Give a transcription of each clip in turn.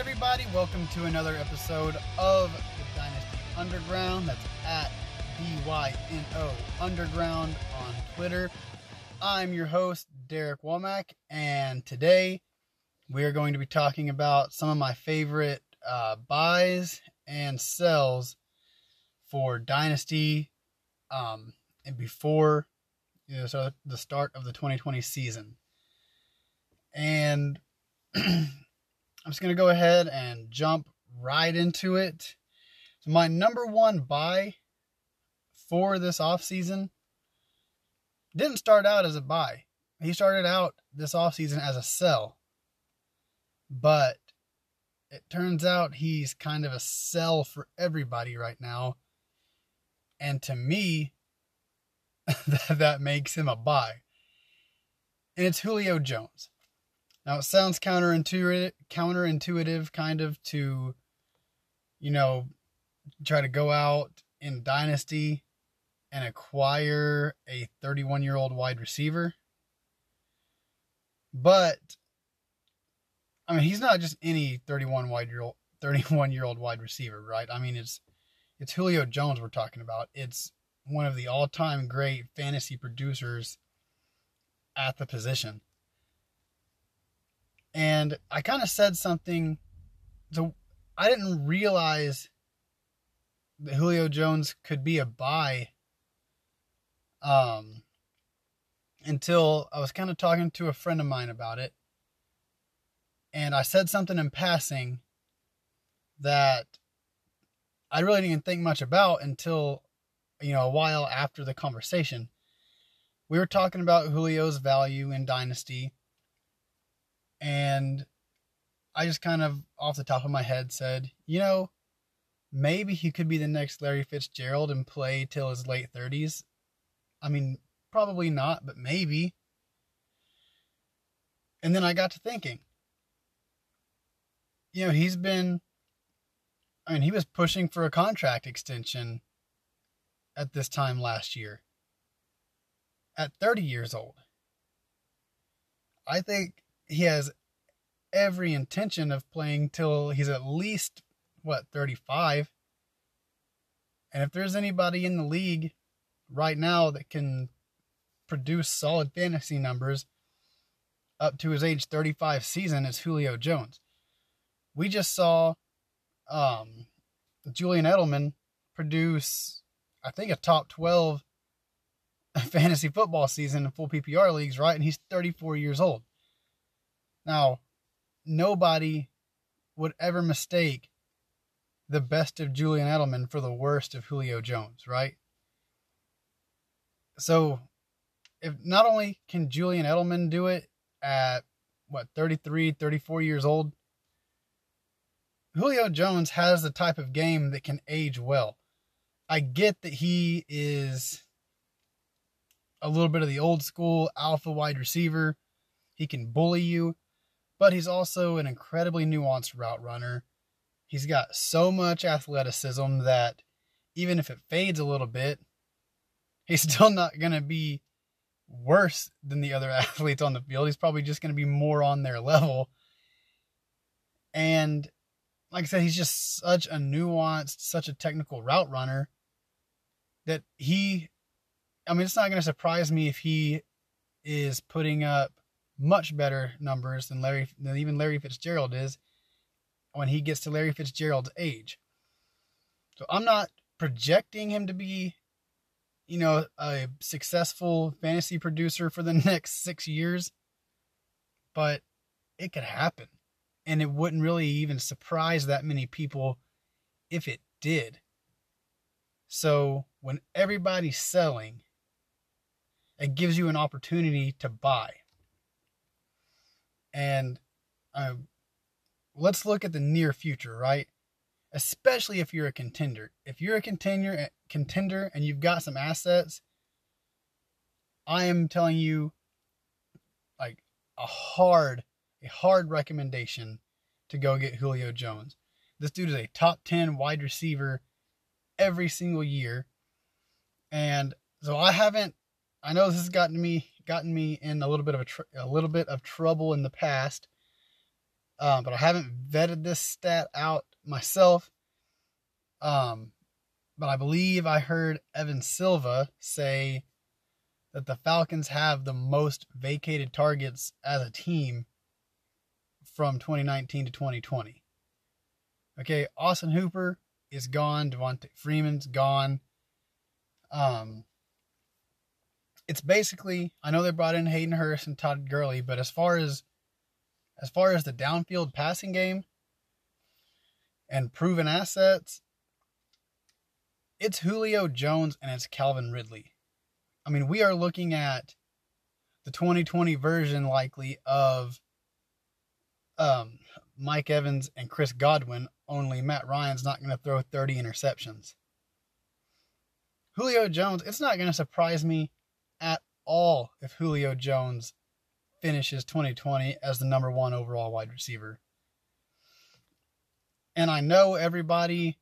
everybody? Welcome to another episode of the Dynasty Underground. That's at DYNO Underground on Twitter. I'm your host, Derek Womack, and today we are going to be talking about some of my favorite uh, buys and sells for Dynasty um, and before you know, so the start of the 2020 season. And I'm just going to go ahead and jump right into it. So my number one buy for this offseason didn't start out as a buy. He started out this offseason as a sell. But it turns out he's kind of a sell for everybody right now. And to me, that makes him a buy. And it's Julio Jones. Now it sounds counterintuitive, counterintuitive kind of to, you know, try to go out in dynasty and acquire a 31 year old wide receiver. But I mean, he's not just any 31 wide year old 31 year old wide receiver, right? I mean, it's it's Julio Jones we're talking about. It's one of the all-time great fantasy producers at the position. And I kind of said something so I didn't realize that Julio Jones could be a buy um until I was kind of talking to a friend of mine about it. And I said something in passing that I really didn't think much about until, you know, a while after the conversation. We were talking about Julio's value in Dynasty. And I just kind of off the top of my head said, you know, maybe he could be the next Larry Fitzgerald and play till his late 30s. I mean, probably not, but maybe. And then I got to thinking, you know, he's been, I mean, he was pushing for a contract extension at this time last year at 30 years old. I think he has every intention of playing till he's at least, what, 35. And if there's anybody in the league right now that can produce solid fantasy numbers up to his age 35 season, it's Julio Jones we just saw um, Julian Edelman produce, I think, a top 12 fantasy football season in full PPR leagues, right? And he's 34 years old. Now, nobody would ever mistake the best of Julian Edelman for the worst of Julio Jones, right? So, if not only can Julian Edelman do it at what 33, 34 years old, Julio Jones has the type of game that can age well. I get that he is a little bit of the old school alpha wide receiver. He can bully you, but he's also an incredibly nuanced route runner. He's got so much athleticism that even if it fades a little bit, he's still not going to be worse than the other athletes on the field. He's probably just going to be more on their level. And like I said, he's just such a nuanced, such a technical route runner that he, I mean, it's not going to surprise me if he is putting up much better numbers than Larry, than even Larry Fitzgerald is when he gets to Larry Fitzgerald's age. So I'm not projecting him to be, you know, a successful fantasy producer for the next six years, but it could happen and it wouldn't really even surprise that many people if it did. So when everybody's selling, it gives you an opportunity to buy. And uh, let's look at the near future, right? Especially if you're a contender. If you're a contender, contender and you've got some assets, I am telling you, like a hard a hard recommendation to go get Julio Jones. This dude is a top 10 wide receiver every single year. And so I haven't I know this has gotten me gotten me in a little bit of a, tr- a little bit of trouble in the past uh, but I haven't vetted this stat out myself. Um, but I believe I heard Evan Silva say that the Falcons have the most vacated targets as a team from 2019 to 2020. Okay, Austin Hooper is gone. Devonta Freeman's gone. Um, it's basically I know they brought in Hayden Hurst and Todd Gurley, but as far as as far as the downfield passing game and proven assets, it's Julio Jones and it's Calvin Ridley. I mean, we are looking at the 2020 version likely of um, Mike Evans and Chris Godwin, only Matt Ryan's not going to throw 30 interceptions. Julio Jones, it's not going to surprise me at all if Julio Jones finishes 2020 as the number one overall wide receiver. And I know everybody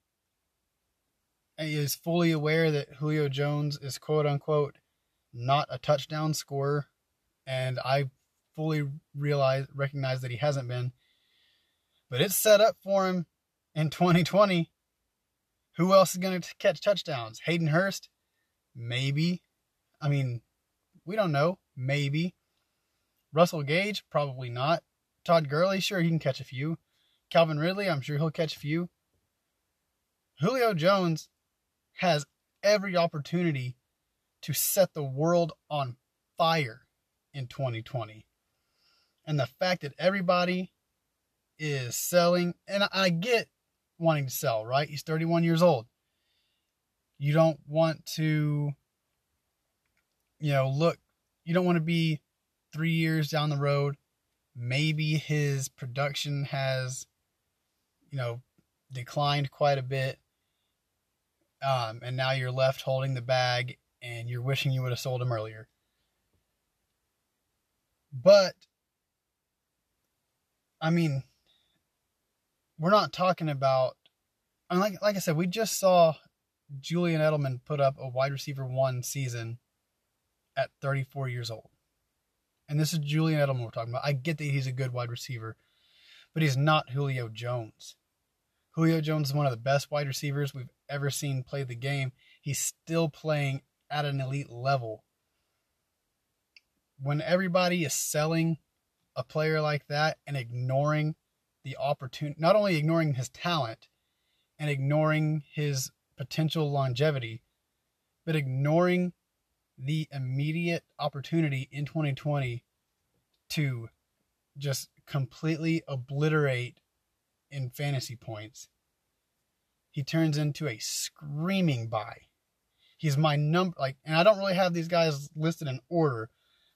is fully aware that Julio Jones is quote unquote not a touchdown scorer. And I fully realize, recognize that he hasn't been. But it's set up for him in 2020. Who else is going to catch touchdowns? Hayden Hurst? Maybe. I mean, we don't know. Maybe. Russell Gage? Probably not. Todd Gurley? Sure, he can catch a few. Calvin Ridley? I'm sure he'll catch a few. Julio Jones has every opportunity to set the world on fire in 2020. And the fact that everybody is selling, and I get wanting to sell, right? He's 31 years old. You don't want to, you know, look, you don't want to be three years down the road. Maybe his production has, you know, declined quite a bit. Um, and now you're left holding the bag and you're wishing you would have sold him earlier. But, I mean, we're not talking about. I mean, like like I said, we just saw Julian Edelman put up a wide receiver one season at 34 years old, and this is Julian Edelman we're talking about. I get that he's a good wide receiver, but he's not Julio Jones. Julio Jones is one of the best wide receivers we've ever seen play the game. He's still playing at an elite level. When everybody is selling a player like that and ignoring the opportunity, not only ignoring his talent and ignoring his potential longevity, but ignoring the immediate opportunity in 2020 to just completely obliterate in fantasy points. He turns into a screaming buy. He's my number, like, and I don't really have these guys listed in order,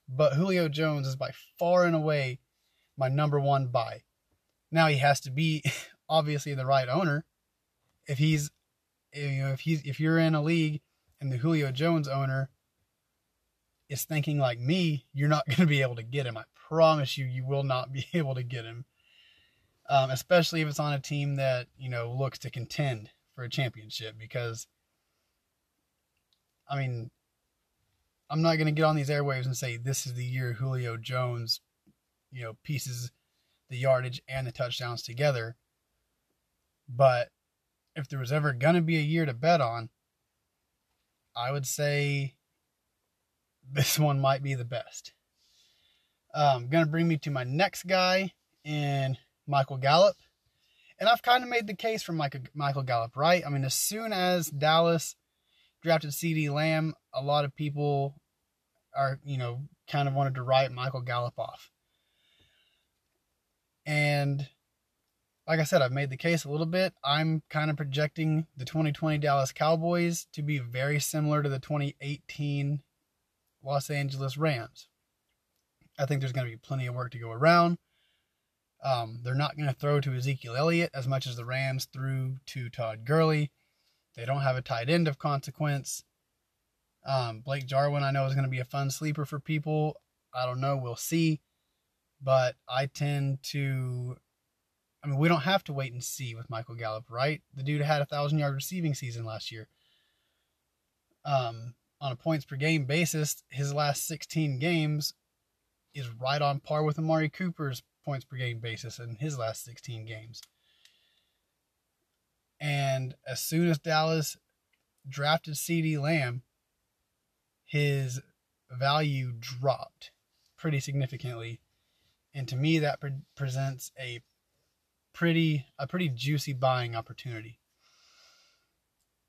but Julio Jones is by far and away my number one buy. Now he has to be obviously the right owner. If he's, you know, if he's, if you're in a league and the Julio Jones owner is thinking like me, you're not going to be able to get him. I promise you, you will not be able to get him. Um, especially if it's on a team that you know looks to contend for a championship because I mean, I'm not going to get on these airwaves and say this is the year Julio Jones, you know, pieces the yardage and the touchdowns together. But if there was ever going to be a year to bet on, I would say this one might be the best. Um, to bring me to my next guy in Michael Gallup. And I've kind of made the case for Michael, Michael Gallup, right? I mean, as soon as Dallas drafted CeeDee Lamb, a lot of people are, you know, kind of wanted to write Michael Gallup off. And like I said, I've made the case a little bit. I'm kind of projecting the 2020 Dallas Cowboys to be very similar to the 2018 Los Angeles Rams. I think there's going to be plenty of work to go around. Um, they're not going to throw to Ezekiel Elliott as much as the Rams threw to Todd Gurley. They don't have a tight end of consequence. Um, Blake Jarwin, I know, is going to be a fun sleeper for people. I don't know. We'll see. But I tend to. I mean, we don't have to wait and see with Michael Gallup, right? The dude had a thousand yard receiving season last year. Um, on a points per game basis, his last 16 games is right on par with Amari Cooper's points per game basis in his last 16 games. And as soon as Dallas drafted CeeDee Lamb, his value dropped pretty significantly. And to me, that pre- presents a pretty a pretty juicy buying opportunity.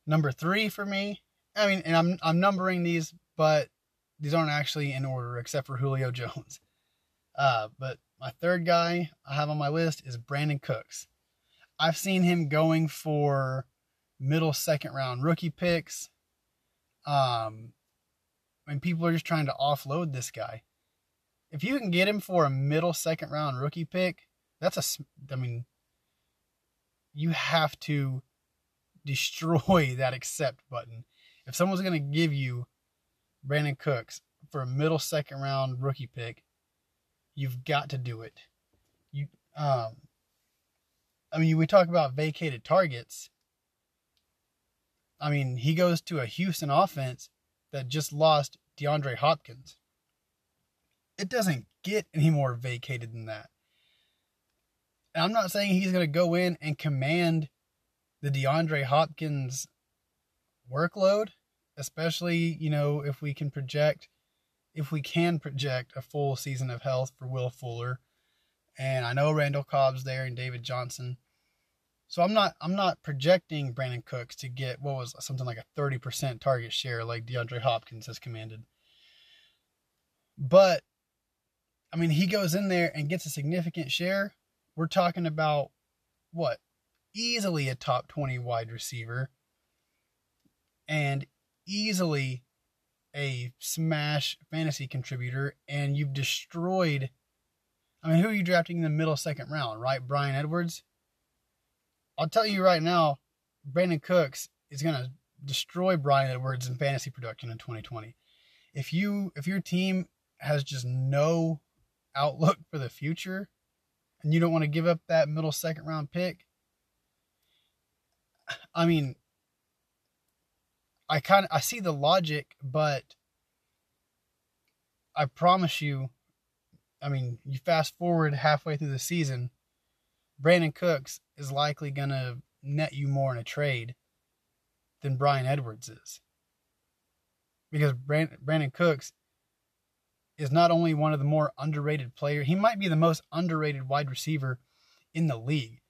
Number three for me, I mean, and I'm I'm numbering these, but these aren't actually in order except for Julio Jones. Uh, but my third guy I have on my list is Brandin Cooks. I've seen him going for middle second round rookie picks. Um, and people are just trying to offload this guy. If you can get him for a middle second round rookie pick, that's a, I mean, you have to destroy that accept button. If someone's going to give you Brandin Cooks for a middle second round rookie pick, you've got to do it. You, um, I mean, we talk about vacated targets. I mean, he goes to a Houston offense that just lost DeAndre Hopkins. It doesn't get any more vacated than that. And I'm not saying he's going to go in and command the DeAndre Hopkins workload, especially, you know, if we can project if we can project a full season of health for Will Fuller. And I know Randall Cobb's there and David Johnson. So I'm not I'm not projecting Brandin Cooks to get what was something like a 30% target share like DeAndre Hopkins has commanded. But I mean he goes in there and gets a significant share. We're talking about what? Easily a top 20 wide receiver and easily a smash fantasy contributor and you've destroyed I mean who are you drafting in the middle second round, right? Bryan Edwards? I'll tell you right now, Brandin Cooks is going to destroy Bryan Edwards in fantasy production in 2020. If you if your team has just no outlook for the future and you don't want to give up that middle second round pick, I mean, I kind of I see the logic, but I promise you, I mean, you fast forward halfway through the season, Brandin Cooks is likely to net you more in a trade than Bryan Edwards is. Because Brandin Cooks is not only one of the more underrated players, he might be the most underrated wide receiver in the league.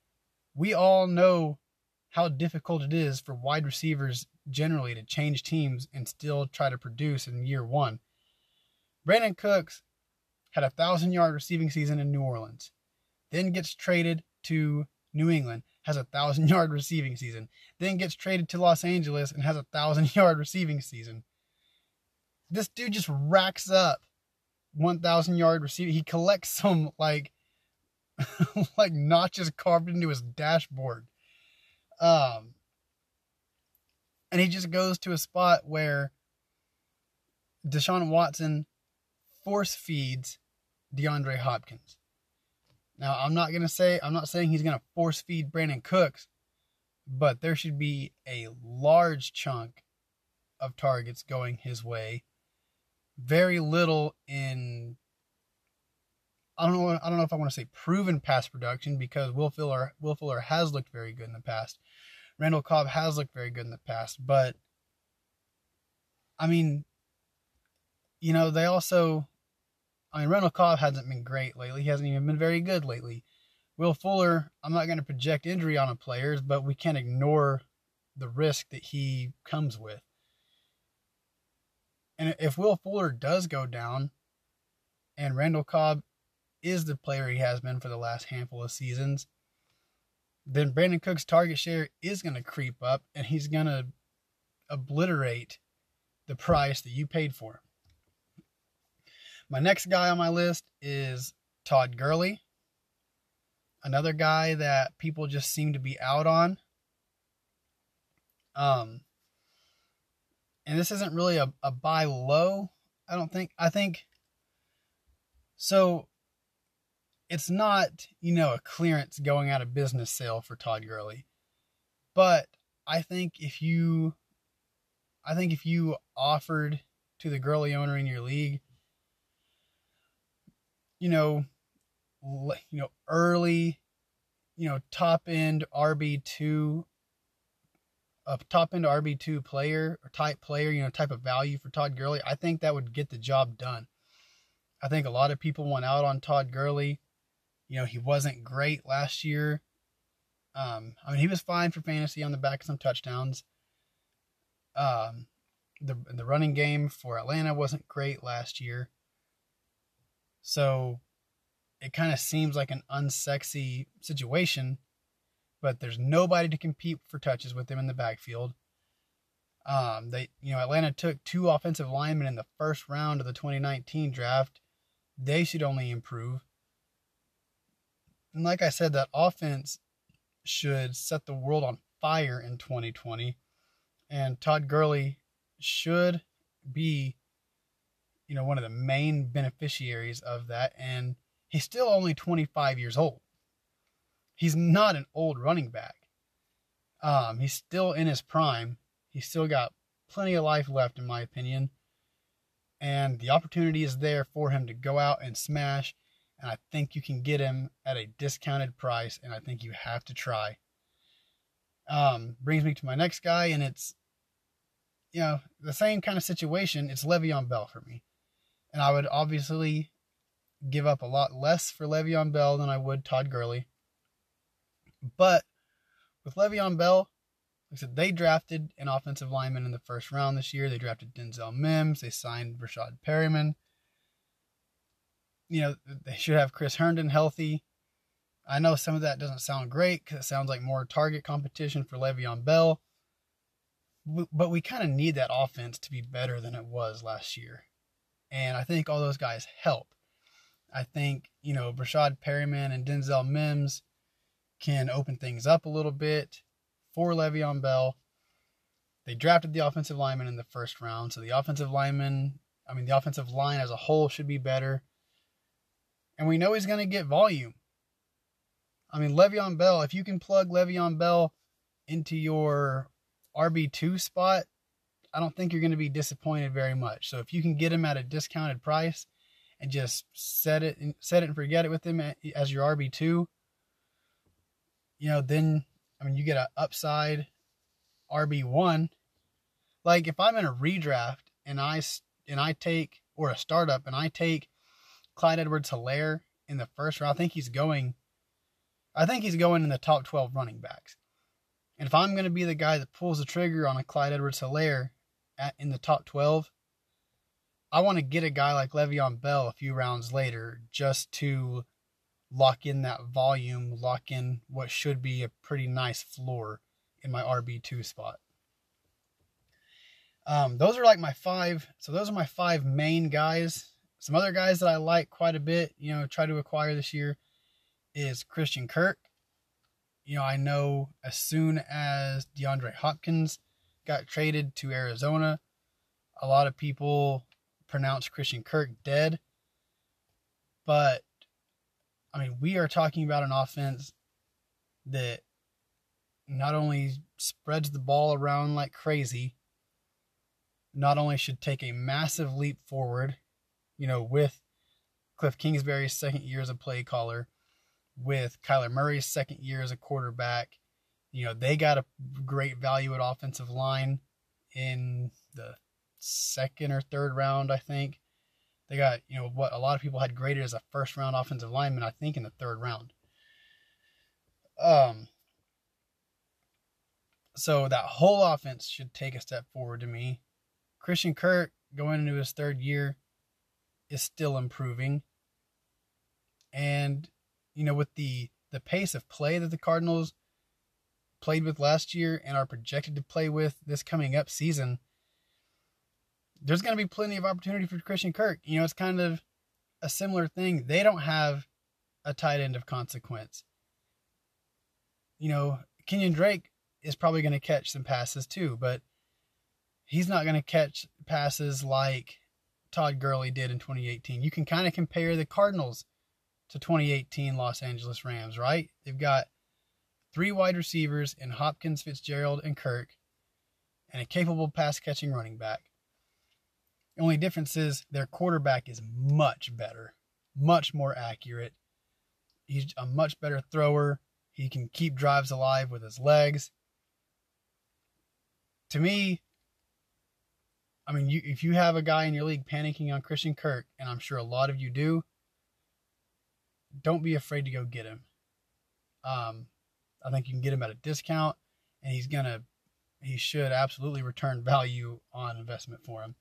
We all know how difficult it is for wide receivers generally to change teams and still try to produce in year one. Brandin Cooks had a thousand yard receiving season in New Orleans, then gets traded to New England, has a thousand yard receiving season, then gets traded to Los Angeles and has a thousand yard receiving season. This dude just racks up 1,000 yard receiving. He collects some like like notches carved into his dashboard. Um, and he just goes to a spot where Deshaun Watson force feeds DeAndre Hopkins. Now, I'm not going to say, I'm not saying he's going to force feed Brandin Cooks, but there should be a large chunk of targets going his way. Very little in I don't know I don't know if I want to say proven pass production because Will Fuller Will Fuller has looked very good in the past. Randall Cobb has looked very good in the past, but I mean, you know, they also I mean, Randall Cobb hasn't been great lately. He hasn't even been very good lately. Will Fuller, I'm not going to project injury on a players, but we can't ignore the risk that he comes with. And if Will Fuller does go down and Randall Cobb is the player he has been for the last handful of seasons, then Brandin Cooks' target share is going to creep up and he's going to obliterate the price that you paid for him. My next guy on my list is Todd Gurley. Another guy that people just seem to be out on. Um, and this isn't really a, a buy low, I don't think. I think so. It's not, you know, a clearance going out of business sale for Todd Gurley. But I think if you I think if you offered to the Gurley owner in your league you know, you know, early, you know, top end RB2, a top end RB2 player or type player, you know, type of value for Todd Gurley, I think that would get the job done. I think a lot of people went out on Todd Gurley. You know, he wasn't great last year. Um, I mean, he was fine for fantasy on the back of some touchdowns. Um, the the running game for Atlanta wasn't great last year. So it kind of seems like an unsexy situation, but there's nobody to compete for touches with him in the backfield. Um, they, you know, Atlanta took two offensive linemen in the first round of the 2019 draft. They should only improve. And like I said, that offense should set the world on fire in 2020. And Todd Gurley should be, you know, one of the main beneficiaries of that. And he's still only 25 years old. He's not an old running back. Um, he's still in his prime. He's still got plenty of life left, in my opinion. And the opportunity is there for him to go out and smash. And I think you can get him at a discounted price. And I think you have to try. Um, brings me to my next guy, and it's you know, the same kind of situation, it's Le'Veon Bell for me. And I would obviously give up a lot less for Le'Veon Bell than I would Todd Gurley. But with Le'Veon Bell, like I said, they drafted an offensive lineman in the first round this year. They drafted Denzel Mims. They signed Breshad Perriman. You know, they should have Chris Herndon healthy. I know some of that doesn't sound great because it sounds like more target competition for Le'Veon Bell but we kind of need that offense to be better than it was last year. And I think all those guys help. I think, you know, Breshad Perriman and Denzel Mims can open things up a little bit for Le'Veon Bell. They drafted the offensive lineman in the first round. So the offensive lineman, I mean, the offensive line as a whole should be better. And we know he's going to get volume. I mean, Le'Veon Bell, if you can plug Le'Veon Bell into your RB2 spot, I don't think you're going to be disappointed very much. So if you can get him at a discounted price and just set it and set it and forget it with him as your RB2, you know, then I mean you get an upside RB1. Like if I'm in a redraft and I and I take or a startup and I take Clyde Edwards-Helaire in the first round, I think he's going I think he's going in the top 12 running backs. And if I'm going to be the guy that pulls the trigger on a Clyde Edwards Helaire in the top 12, I want to get a guy like Le'Veon Bell a few rounds later just to lock in that volume, lock in what should be a pretty nice floor in my RB2 spot. Um, those are like my five. So those are my five main guys. Some other guys that I like quite a bit, you know, try to acquire this year is Christian Kirk you know, I know as soon as DeAndre Hopkins got traded to Arizona, a lot of people pronounced Christian Kirk dead. But, I mean, we are talking about an offense that not only spreads the ball around like crazy, not only should take a massive leap forward, you know, with Cliff Kingsbury's second year as a play caller, with Kyler Murray's second year as a quarterback. You know, they got a great value at offensive line in the second or third round, I think. They got, you know, what a lot of people had graded as a first round offensive lineman, I think, in the third round. Um, so that whole offense should take a step forward to me. Christian Kirk going into his third year is still improving. And you know, with the the pace of play that the Cardinals played with last year and are projected to play with this coming up season, there's going to be plenty of opportunity for Christian Kirk. You know, it's kind of a similar thing. They don't have a tight end of consequence. You know, Kenyan Drake is probably going to catch some passes too, but he's not going to catch passes like Todd Gurley did in 2018. You can kind of compare the Cardinals to 2018 Los Angeles Rams, right? They've got three wide receivers in Hopkins, Fitzgerald, and Kirk, and a capable pass catching running back. The only difference is their quarterback is much better, much more accurate, He's a much better thrower. He can keep drives alive with his legs. To me, I mean, you, if you have a guy in your league panicking on Christian Kirk, and I'm sure a lot of you do, don't be afraid to go get him. Um, I think you can get him at a discount, and he's gonna, he should absolutely return value on investment for him.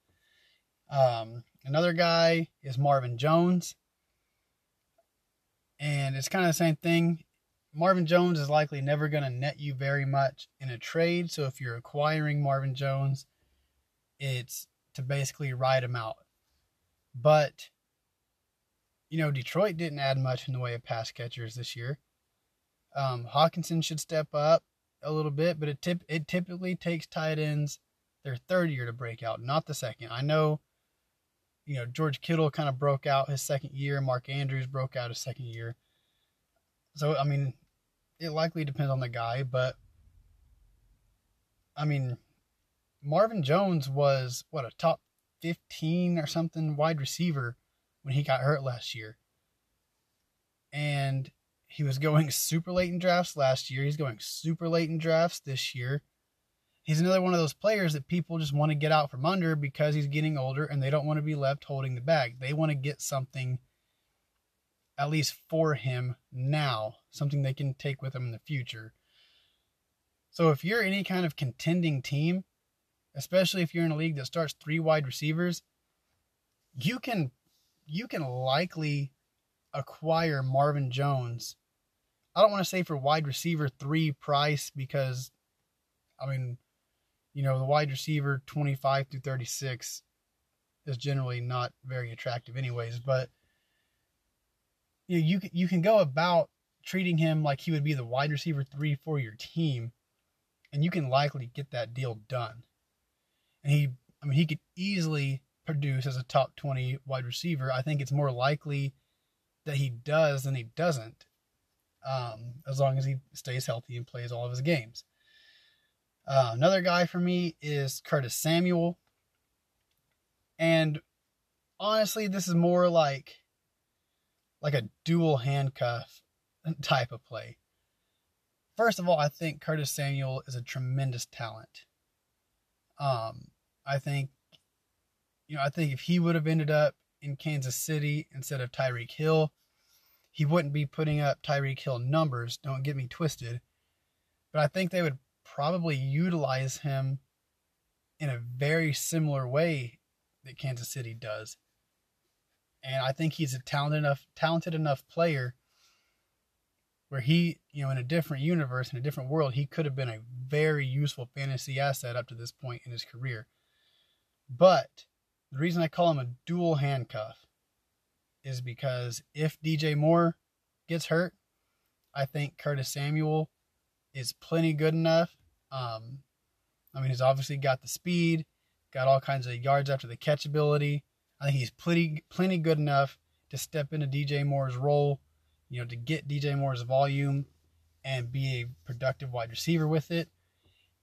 Um, another guy is Marvin Jones, and it's kind of the same thing. Marvin Jones is likely never going to net you very much in a trade. So if you're acquiring Marvin Jones, it's to basically ride him out. But, you know, Detroit didn't add much in the way of pass catchers this year. Um, Hockenson should step up a little bit, but it tip it typically takes tight ends their third year to break out, not the second. I know, you know, George Kittle kind of broke out his second year, Mark Andrews broke out his second year. So I mean, it likely depends on the guy, but I mean, Marvin Jones was what a top 15 or something wide receiver when he got hurt last year. And he was going super late in drafts last year. He's going super late in drafts this year. He's another one of those players that people just want to get out from under because he's getting older and they don't want to be left holding the bag. They want to get something at least for him now, something they can take with them in the future. So if you're any kind of contending team, especially if you're in a league that starts three wide receivers, you can you can likely acquire Marvin Jones. I don't want to say for wide receiver 3 price because I mean, you know, the wide receiver 25 through 36 is generally not very attractive anyways, but you know, you can, you can go about treating him like he would be the wide receiver three for your team, and you can likely get that deal done. And he, I mean, he could easily produce as a top 20 wide receiver. I think it's more likely that he does than he doesn't, um, as long as he stays healthy and plays all of his games. Uh, another guy for me is Curtis Samuel. And honestly, this is more like like a dual handcuff type of play. First of all, I think Curtis Samuel is a tremendous talent. Um, I think, you know, I think if he would have ended up in Kansas City instead of Tyreek Hill, he wouldn't be putting up Tyreek Hill numbers. Don't get me twisted. But I think they would probably utilize him in a very similar way that Kansas City does and I think he's a talented enough talented enough player where he, you know, in a different universe, in a different world, he could have been a very useful fantasy asset up to this point in his career. But the reason I call him a dual handcuff is because if DJ Moore gets hurt, I think Curtis Samuel is plenty good enough. Um, I mean, he's obviously got the speed, got all kinds of yards after the catch ability. I think he's plenty plenty good enough to step into DJ Moore's role, you know, to get DJ Moore's volume and be a productive wide receiver with it.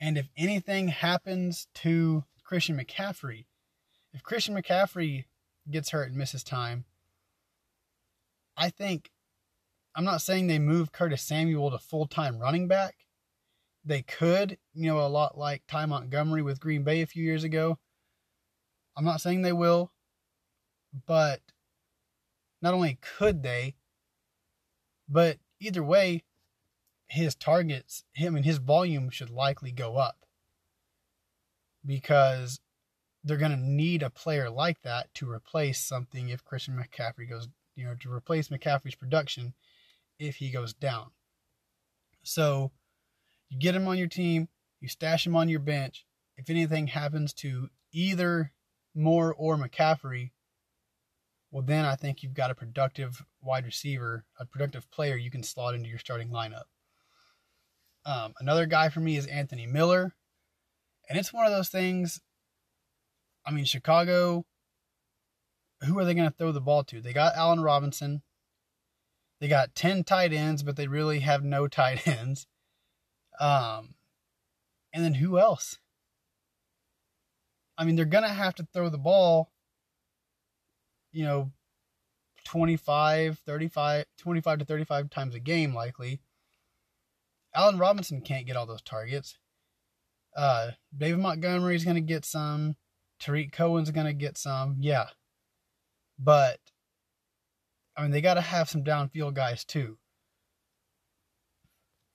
And if anything happens to Christian McCaffrey, if Christian McCaffrey gets hurt and misses time, I think I'm not saying they move Curtis Samuel to full time running back. They could, you know, a lot like Ty Montgomery with Green Bay a few years ago. I'm not saying they will. But not only could they, but either way, his targets, him and his volume should likely go up because they're going to need a player like that to replace something if Christian McCaffrey goes, you know, to replace McCaffrey's production if he goes down. So you get him on your team, you stash him on your bench. If anything happens to either Moore or McCaffrey, well, then I think you've got a productive wide receiver, a productive player you can slot into your starting lineup. Um, another guy for me is Anthony Miller. And it's one of those things. I mean, Chicago, who are they going to throw the ball to? They got Allen Robinson. They got 10 tight ends, but they really have no tight ends. Um, and then who else? I mean, they're going to have to throw the ball you know, 25, 35, 25 to 35 times a game, likely. Allen Robinson can't get all those targets. Uh, David Montgomery's going to get some. Tarik Cohen's going to get some. Yeah. But, I mean, they got to have some downfield guys too.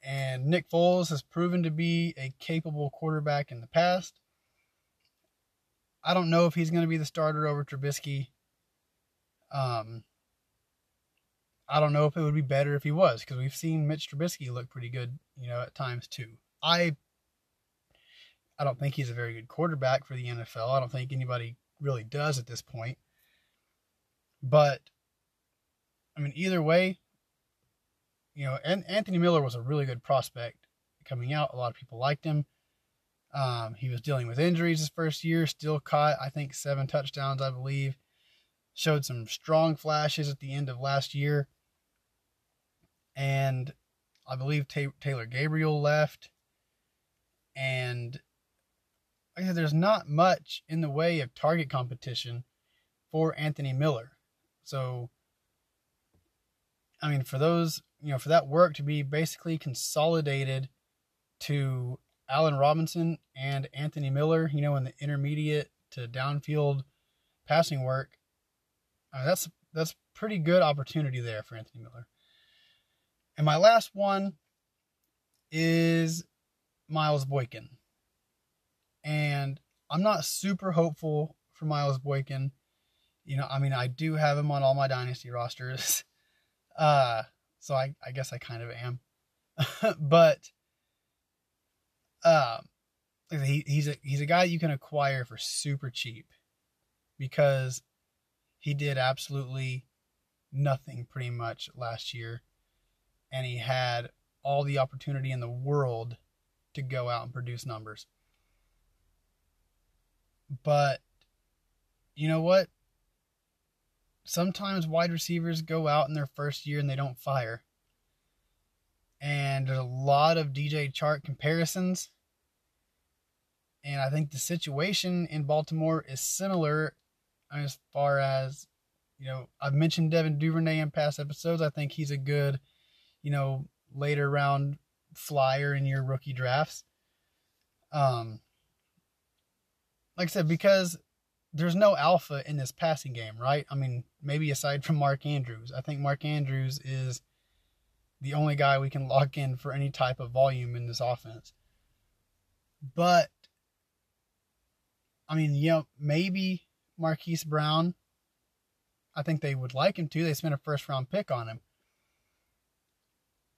And Nick Foles has proven to be a capable quarterback in the past. I don't know if he's going to be the starter over Trubisky. Um, I don't know if it would be better if he was because we've seen Mitch Trubisky look pretty good, you know, at times too. I I don't think he's a very good quarterback for the NFL. I don't think anybody really does at this point. But I mean, either way, you know, and Anthony Miller was a really good prospect coming out. A lot of people liked him. Um, he was dealing with injuries his first year, still caught, I think, seven touchdowns, I believe. Showed some strong flashes at the end of last year. And I believe Taylor Gabriel left. And like I said, there's not much in the way of target competition for Anthony Miller. So, I mean, for those, you know, for that work to be basically consolidated to Allen Robinson and Anthony Miller, you know, in the intermediate to downfield passing work, uh, that's that's pretty good opportunity there for Anthony Miller. And my last one is Miles Boykin. And I'm not super hopeful for Miles Boykin. You know, I mean, I do have him on all my dynasty rosters. Uh, so I, I guess I kind of am. but um, he, he's a he's a guy you can acquire for super cheap because he did absolutely nothing pretty much last year and he had all the opportunity in the world to go out and produce numbers. But you know what? Sometimes wide receivers go out in their first year and they don't fire. And there's a lot of DJ Chark comparisons. And I think the situation in Baltimore is similar as far as, you know, I've mentioned Devin Duvernay in past episodes. I think he's a good you know, later round flyer in your rookie drafts. Um, like I said, because there's no alpha in this passing game, right? I mean, maybe aside from Mark Andrews, I think Mark Andrews is the only guy we can lock in for any type of volume in this offense. But I mean, you know, maybe Marquise Brown. I think they would like him to. They spent a first round pick on him.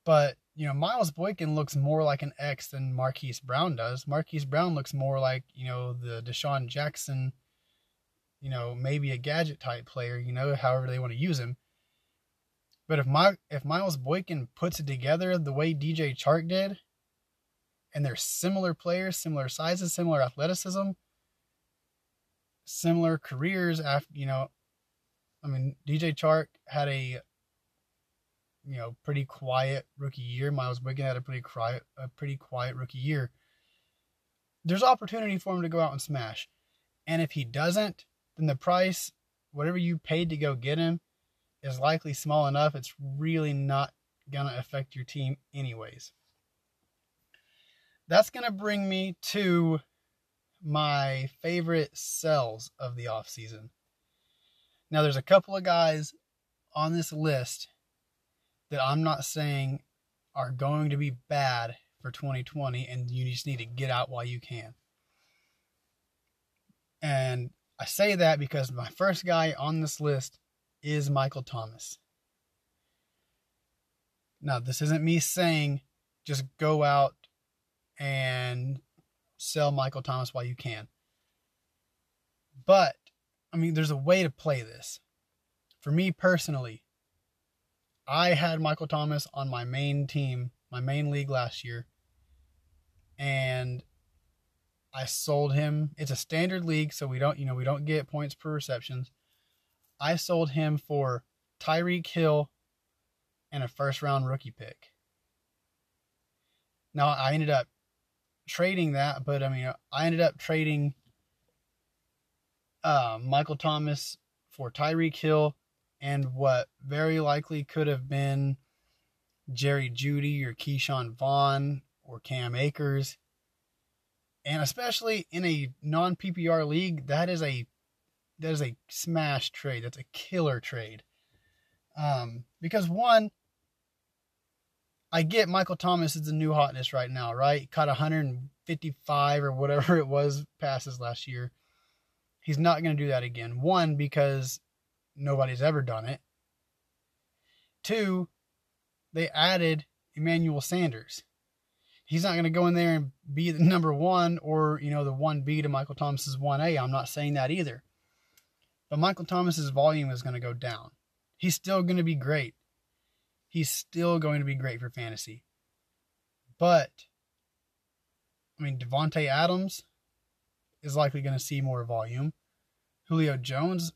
But, you know, Miles Boykin looks more like an X than Marquise Brown does. Marquise Brown looks more like, you know, the DeSean Jackson, you know, maybe a gadget type player, you know, however they want to use him. But if my if Miles Boykin puts it together the way DJ Chark did, and they're similar players, similar sizes, similar athleticism, similar careers after you know, I mean DJ Chark had a you know pretty quiet rookie year. Miles Boykin had a pretty quiet a pretty quiet rookie year. There's opportunity for him to go out and smash, and if he doesn't, then the price, whatever you paid to go get him, is likely small enough. It's really not gonna affect your team anyways. That's gonna bring me to my favorite sells of the offseason. Now, there's a couple of guys on this list that I'm not saying are going to be bad for 2020 and you just need to get out while you can. And I say that because my first guy on this list is Michael Thomas. Now, this isn't me saying just go out and sell Michael Thomas while you can. But, I mean, there's a way to play this. For me personally, I had Michael Thomas on my main team, my main league last year, and I sold him. It's a standard league, so we don't, you know, we don't get points per receptions. I sold him for Tyreek Hill and a first round rookie pick. Now I ended up trading that, but I mean, I ended up trading uh, Michael Thomas for Tyreek Hill and what very likely could have been Jerry Jeudy or Ke'Shawn Vaughn or Cam Akers. And especially in a non PPR league, that is a that is a smash trade. That's a killer trade. Um, because one, I get Michael Thomas is the new hotness right now, right? Caught 155 or whatever it was passes last year. He's not going to do that again. One, because nobody's ever done it. Two, they added Emmanuel Sanders. He's not going to go in there and be the number one or, you know, the 1B to Michael Thomas's 1A. I'm not saying that either. But Michael Thomas's volume is going to go down. He's still going to be great. He's still going to be great for fantasy. But, I mean, Davante Adams is likely going to see more volume. Julio Jones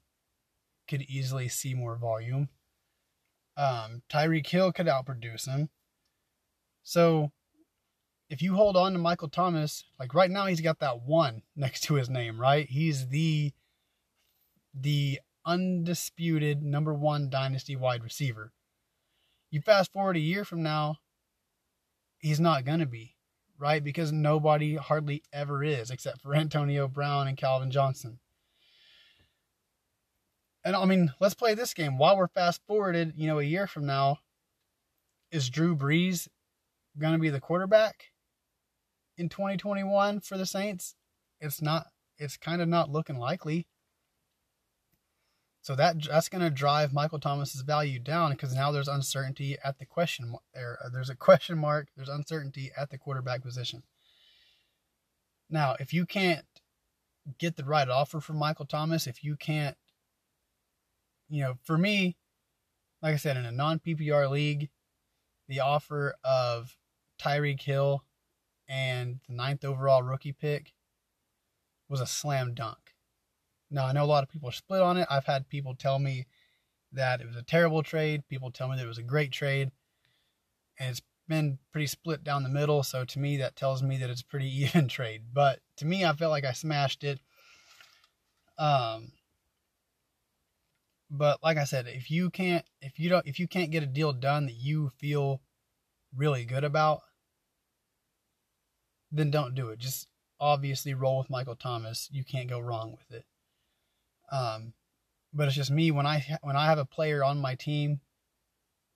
could easily see more volume. Um, Tyreek Hill could outproduce him. So, if you hold on to Michael Thomas, like right now, he's got that one next to his name, right? He's the the undisputed number one dynasty wide receiver. You fast forward a year from now, he's not to be, right? Because nobody hardly ever is, except for Antonio Brown and Calvin Johnson. And I mean, let's play this game. While we're fast forwarded, you know, a year from now, is Drew Brees going to be the quarterback in 2021 for the Saints? It's not, it's kind of not looking likely. So that that's going to drive Michael Thomas's value down because now there's uncertainty at the question there. There's a question mark. There's uncertainty at the quarterback position. Now, if you can't get the right offer for Michael Thomas, if you can't, you know, for me, like I said, in a non PPR league, the offer of Tyreek Hill and the ninth overall rookie pick was a slam dunk. Now, I know a lot of people are split on it. I've had people tell me that it was a terrible trade. People tell me that it was a great trade. And it's been pretty split down the middle. So to me, that tells me that it's a pretty even trade. But to me, I felt like I smashed it. Um, but like I said, if you can't, if you don't, if you can't get a deal done that you feel really good about, then don't do it. Just obviously roll with Michael Thomas. You can't go wrong with it. Um, but it's just me when I when I have a player on my team,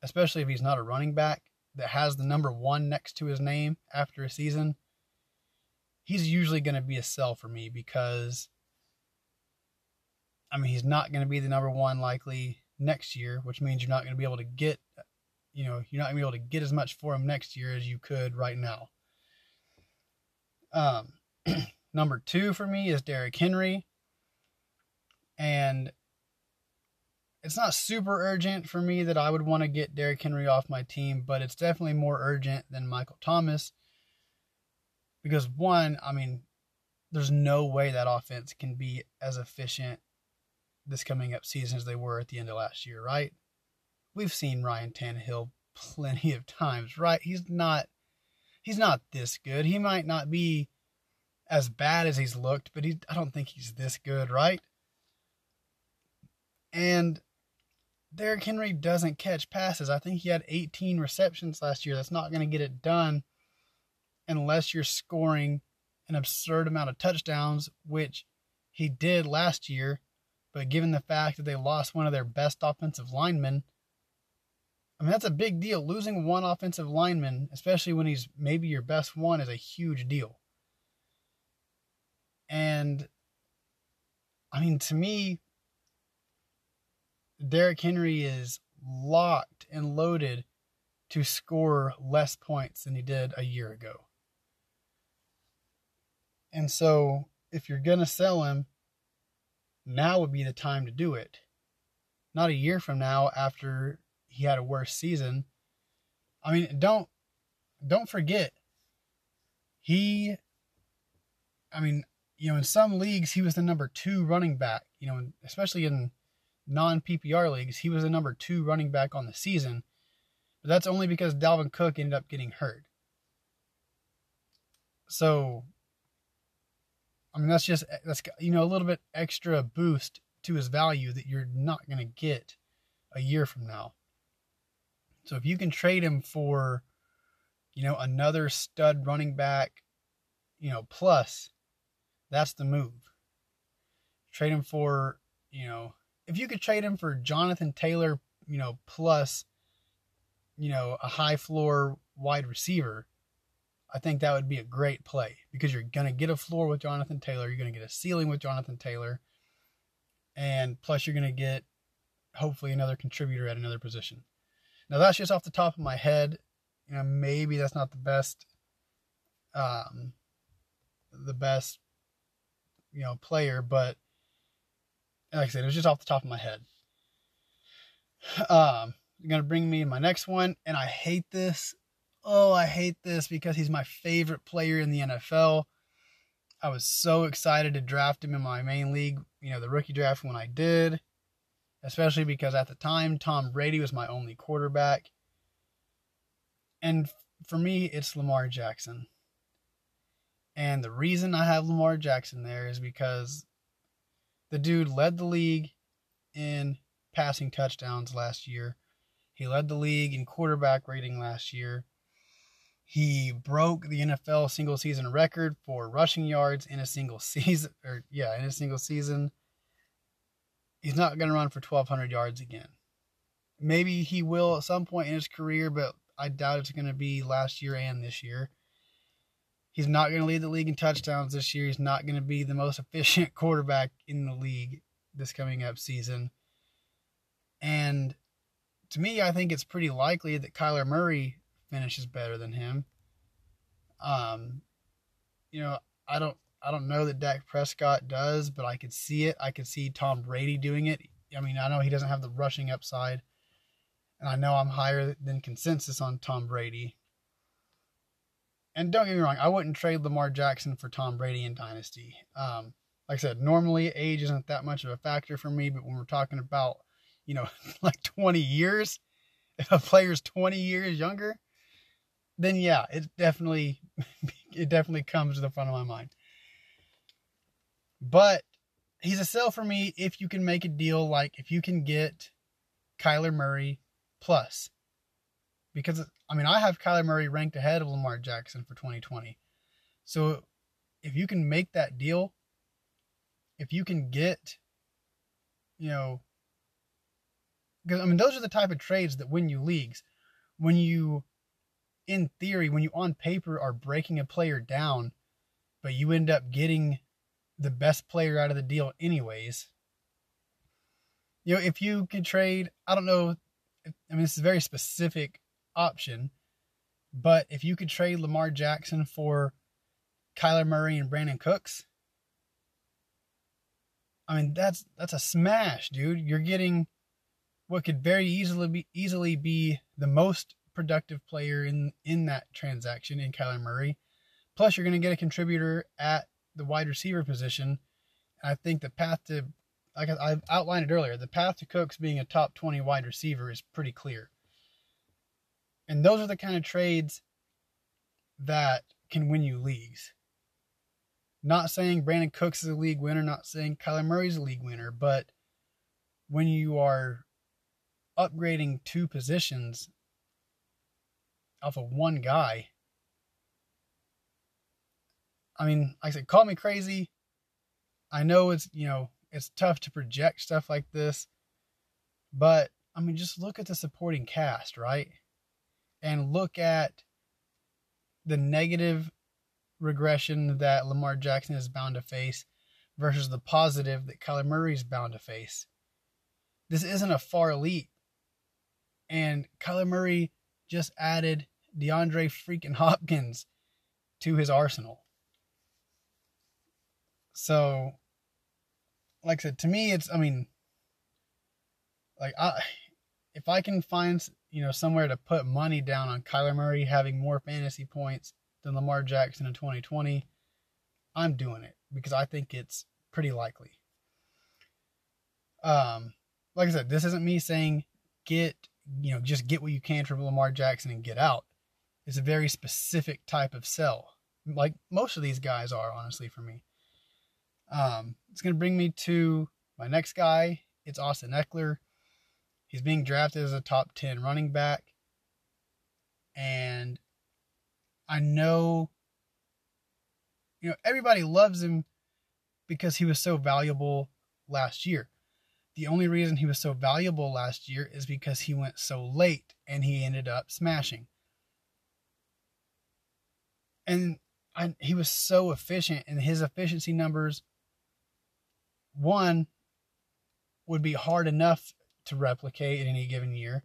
especially if he's not a running back that has the number one next to his name after a season. He's usually going to be a sell for me because, I mean, he's not going to be the number one likely next year, which means you're not going to be able to get, you know, you're not going to be able to get as much for him next year as you could right now. Um, number two for me is Derrick Henry and it's not super urgent for me that I would want to get Derrick Henry off my team, but it's definitely more urgent than Michael Thomas. Because one, I mean, there's no way that offense can be as efficient this coming up season as they were at the end of last year, right? We've seen Ryan Tannehill plenty of times, right? He's not he's not this good. He might not be as bad as he's looked, but he I don't think he's this good, right? And Derrick Henry doesn't catch passes. I think he had 18 receptions last year. That's not going to get it done unless you're scoring an absurd amount of touchdowns, which he did last year. But given the fact that they lost one of their best offensive linemen, I mean, that's a big deal. Losing one offensive lineman, especially when he's maybe your best one, is a huge deal. And I mean, to me, Derrick Henry is locked and loaded to score less points than he did a year ago. And so, if you're going to sell him, now would be the time to do it. Not a year from now after he had a worse season. I mean, don't don't forget he I mean, you know, in some leagues he was the number 2 running back, you know, especially in non PPR leagues, he was the number two running back on the season. But that's only because Dalvin Cook ended up getting hurt. So, I mean, that's just eh, that's you know a little bit extra boost to his value that you're not going to get a year from now. So if you can trade him for, you know, another stud running back, you know, plus, that's the move. Trade him for, you know, if you could trade him for Jonathan Taylor, you know, plus, you know, a high floor wide receiver, I think that would be a great play because you're going to get a floor with Jonathan Taylor. You're going to get a ceiling with Jonathan Taylor. And plus, you're going to get hopefully another contributor at another position. Now, that's just off the top of my head. You know, maybe that's not the best, um, the best, you know, player, but like I said, it was just off the top of my head. Um, going to bring me my next one, and I hate this oh, I hate this because he's my favorite player in the NFL. I was so excited to draft him in my main league, you know, the rookie draft when I did, especially because at the time, Tom Brady was my only quarterback. And for me, it's Lamar Jackson. And the reason I have Lamar Jackson there is because the dude led the league in passing touchdowns last year. He led the league in quarterback rating last year. He broke the NFL single season record for rushing yards in a single season, or yeah, in a single season. He's not going to run for 1,200 yards again. Maybe he will at some point in his career, but I doubt it's going to be last year and this year. He's not going to lead the league in touchdowns this year. He's not going to be the most efficient quarterback in the league this coming up season. And to me, I think it's pretty likely that Kyler Murray finishes better than him. Um, you know, I don't I don't know that Dak Prescott does, but I could see it. I could see Tom Brady doing it. I mean, I know he doesn't have the rushing upside, and I know I'm higher than consensus on Tom Brady. And don't get me wrong, I wouldn't trade Lamar Jackson for Tom Brady in Dynasty. Um, like I said, normally age isn't that much of a factor for me, but when we're talking about, you know, like 20 years, if a player's 20 years younger, then yeah, it definitely it definitely comes to the front of my mind. But he's a sell for me if you can make a deal like if you can get Kyler Murray plus. Because I mean, I have Kyler Murray ranked ahead of Lamar Jackson for 2020. So if you can make that deal, if you can get you know because I mean those are the type of trades that win you leagues. When you in theory, when you on paper are breaking a player down, but you end up getting the best player out of the deal anyways. You know, if you can trade, I don't know, I mean, this is a very specific option, but if you could trade Lamar Jackson for Kyler Murray and Brandin Cooks, I mean, that's that's a smash, dude. You're getting what could very easily be easily be the most productive player in in that transaction in Kyler Murray. Plus, you're going to get a contributor at the wide receiver position. I think the path to, like I've outlined it earlier, the path to Cooks being a top 20 wide receiver is pretty clear. And those are the kind of trades that can win you leagues. Not saying Brandin Cooks is a league winner, not saying Kyler Murray's a league winner, but when you are upgrading two positions off of one guy. I mean, like I said, call me crazy. I know it's, you know, it's tough to project stuff like this, but I mean, just look at the supporting cast, right? And look at the negative regression that Lamar Jackson is bound to face versus the positive that Kyler Murray is bound to face. This isn't a far leap. And Kyler Murray just added DeAndre freaking Hopkins to his arsenal. So, like I said, to me, it's, I mean, like, I, if I can find, you know, somewhere to put money down on Kyler Murray having more fantasy points than Lamar Jackson in 2020, I'm doing it because I think it's pretty likely. Um, like I said, this isn't me saying get, you know, just get what you can from Lamar Jackson and get out is a very specific type of sell. Like most of these guys are, honestly, for me. Um, it's going to bring me to my next guy. It's Austin Ekeler. He's being drafted as a top 10 running back. And I know, you know, everybody loves him because he was so valuable last year. The only reason he was so valuable last year is because he went so late and he ended up smashing. And I, he was so efficient, and his efficiency numbers, one, would be hard enough to replicate in any given year.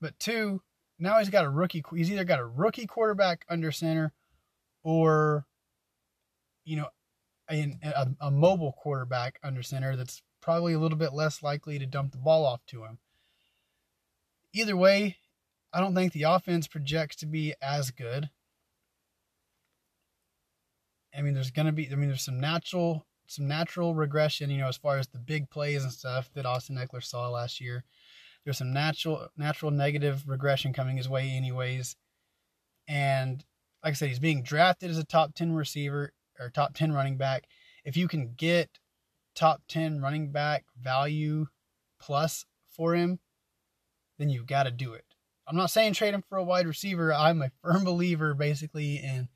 But two, now he's got a rookie. He's either got a rookie quarterback under center, or, you know, a, a, a mobile quarterback under center that's probably a little bit less likely to dump the ball off to him. Either way, I don't think the offense projects to be as good. I mean, there's gonna be. I mean, there's some natural, some natural regression. You know, as far as the big plays and stuff that Austin Ekeler saw last year. There's some natural, natural negative regression coming his way, anyways. And like I said, he's being drafted as a top ten receiver or top ten running back. If you can get top ten running back value plus for him, then you've got to do it. I'm not saying trade him for a wide receiver. I'm a firm believer, basically, in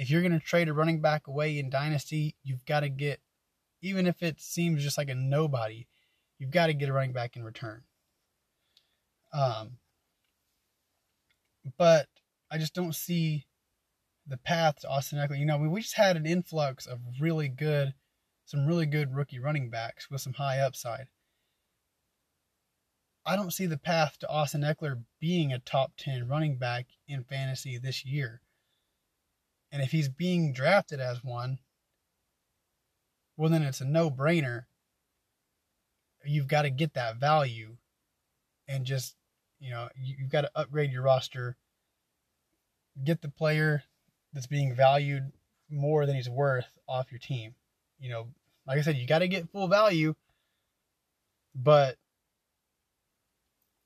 if you're going to trade a running back away in Dynasty, you've got to get, even if it seems just like a nobody, you've got to get a running back in return. Um, but I just don't see the path to Austin Ekeler. You know, we just had an influx of really good, some really good rookie running backs with some high upside. I don't see the path to Austin Ekeler being a top 10 running back in fantasy this year. And if he's being drafted as one, well, then it's a no brainer. You've got to get that value and just, you know, you've got to upgrade your roster, get the player that's being valued more than he's worth off your team. You know, like I said, you got to get full value, but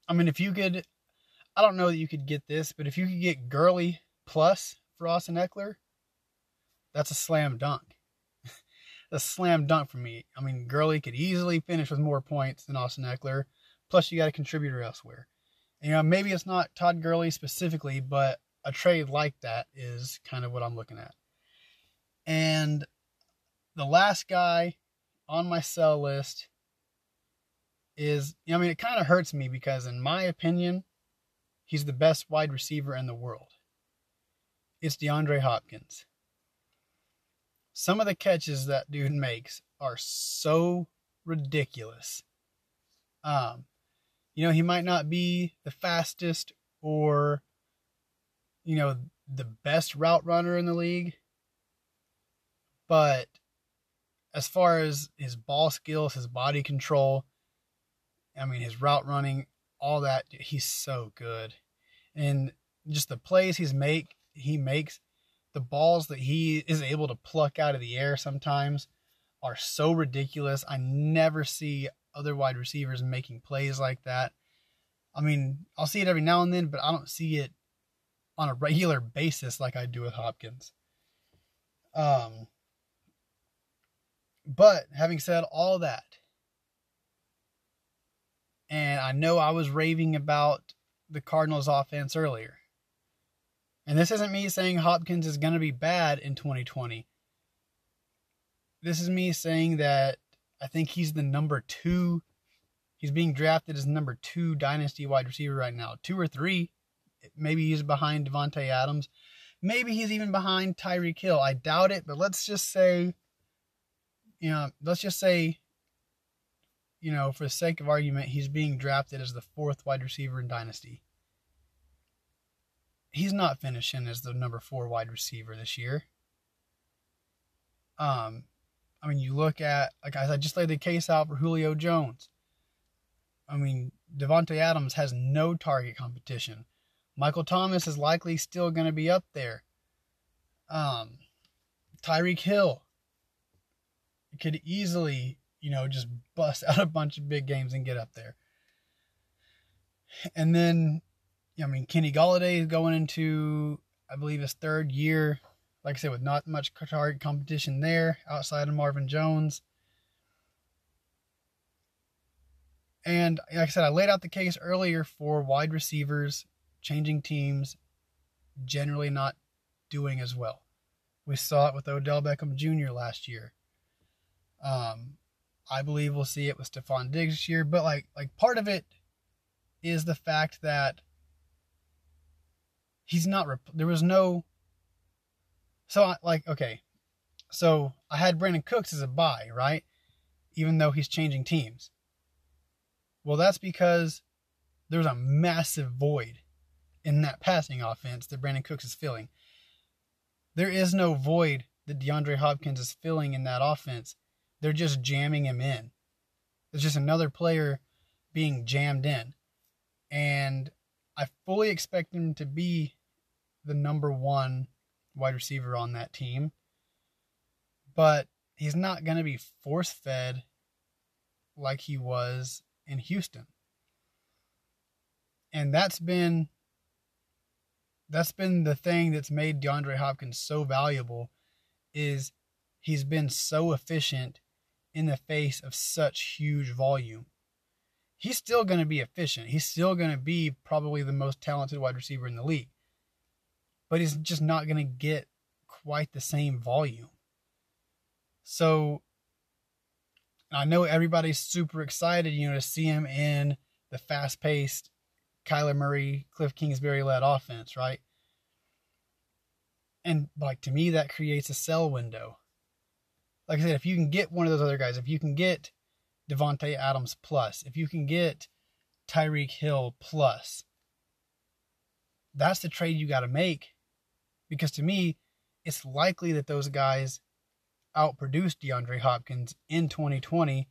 I mean, if you could, I don't know that you could get this, but if you could get Gurley plus for Austin Ekeler, that's a slam dunk. a slam dunk for me. I mean, Gurley could easily finish with more points than Austin Ekeler. Plus, you got a contributor elsewhere. And, you know, maybe it's not Todd Gurley specifically, but a trade like that is kind of what I'm looking at. And the last guy on my sell list is, you know, I mean, it kind of hurts me because, in my opinion, he's the best wide receiver in the world. It's DeAndre Hopkins. Some of the catches that dude makes are so ridiculous. Um, you know, he might not be the fastest or, you know, the best route runner in the league, but as far as his ball skills, his body control, I mean, his route running, all that, he's so good. And just the plays he's make he makes, the balls that he is able to pluck out of the air sometimes are so ridiculous. I never see other wide receivers making plays like that. I mean, I'll see it every now and then, but I don't see it on a regular basis like I do with Hopkins. Um, but having said all that, and I know I was raving about the Cardinals offense earlier. And this isn't me saying Hopkins is going to be bad in 2020. This is me saying that I think he's the number two. He's being drafted as number two dynasty wide receiver right now. Two or three. Maybe he's behind Davante Adams. Maybe he's even behind Tyreek Hill. I doubt it, but let's just say, you know, let's just say, you know, for the sake of argument, he's being drafted as the fourth wide receiver in Dynasty he's not finishing as the number four wide receiver this year. Um, I mean, you look at like I just laid the case out for Julio Jones. I mean, Davante Adams has no target competition. Michael Thomas is likely still going to be up there. Um, Tyreek Hill could easily, you know, just bust out a bunch of big games and get up there. And then I mean, Kenny Golladay is going into, I believe, his third year. Like I said, with not much target competition there outside of Marvin Jones. And like I said, I laid out the case earlier for wide receivers changing teams, generally not doing as well. We saw it with Odell Beckham Jr. last year. Um, I believe we'll see it with Stefon Diggs this year, but like like part of it is the fact that he's not. Rep- there was no. So I, like okay, so I had Brandin Cooks as a buy, right? Even though he's changing teams. Well, that's because there's a massive void in that passing offense that Brandin Cooks is filling. There is no void that DeAndre Hopkins is filling in that offense. They're just jamming him in. It's just another player being jammed in. And I fully expect him to be the number one wide receiver on that team. But he's not going to be force fed like he was in Houston. And that's been that's been the thing that's made DeAndre Hopkins so valuable is he's been so efficient in the face of such huge volume. He's still going to be efficient. He's still going to be probably the most talented wide receiver in the league. But he's just not going to get quite the same volume. So I know everybody's super excited, you know, to see him in the fast-paced Kyler Murray, Cliff Kingsbury led offense, right? And like to me, that creates a sell window. Like I said, if you can get one of those other guys, if you can get Davante Adams plus, if you can get Tyreek Hill plus, that's the trade you got to make. Because to me, it's likely that those guys outproduced DeAndre Hopkins in 2020.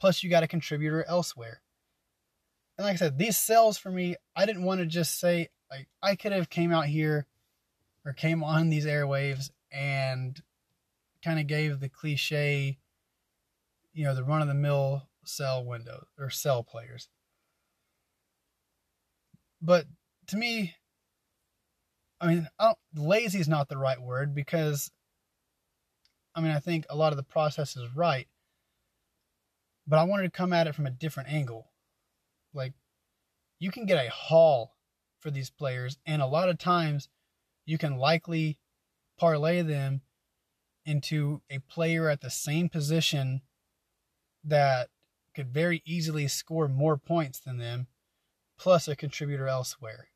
Plus, you got a contributor elsewhere. And like I said, these sells for me, I didn't want to just say like I could have came out here or came on these airwaves and kind of gave the cliche, you know, the run of the mill sell window or sell players. But to me, I mean, I lazy is not the right word because, I mean, I think a lot of the process is right, but I wanted to come at it from a different angle. Like, you can get a haul for these players, and a lot of times you can likely parlay them into a player at the same position that could very easily score more points than them, plus a contributor elsewhere.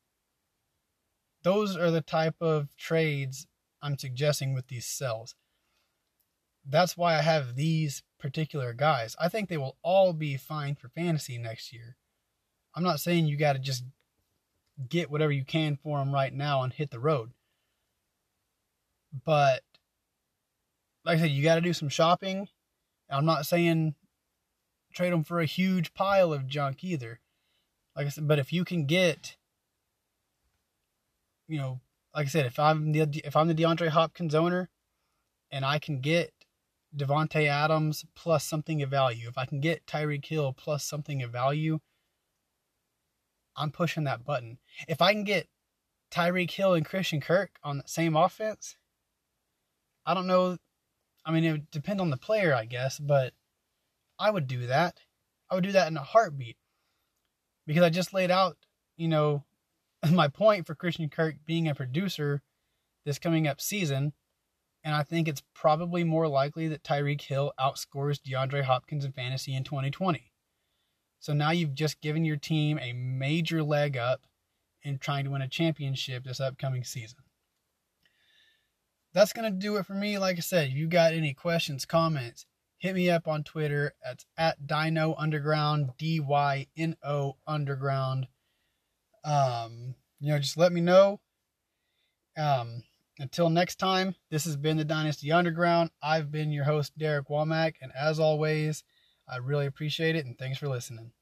Those are the type of trades I'm suggesting with these sells. That's why I have these particular guys. I think they will all be fine for fantasy next year. I'm not saying you got to just get whatever you can for them right now and hit the road. But like I said, you got to do some shopping. I'm not saying trade them for a huge pile of junk either. Like I said, but if you can get, you know, like I said, if I'm the if I'm the DeAndre Hopkins owner, and I can get Davante Adams plus something of value, if I can get Tyreek Hill plus something of value, I'm pushing that button. If I can get Tyreek Hill and Christian Kirk on the same offense, I don't know. I mean, it would depend on the player, I guess, but I would do that. I would do that in a heartbeat because I just laid out, you know, my point for Christian Kirk being a producer this coming up season. And I think it's probably more likely that Tyreek Hill outscores DeAndre Hopkins in fantasy in 2020. So now you've just given your team a major leg up in trying to win a championship this upcoming season. That's going to do it for me. Like I said, if you got any questions, comments, hit me up on Twitter. It's at Dyno Underground, D Y N O Underground. Um, you know, just let me know. Um, until next time, this has been the Dynasty Underground. I've been your host, Derek Womack, and as always, I really appreciate it, and thanks for listening.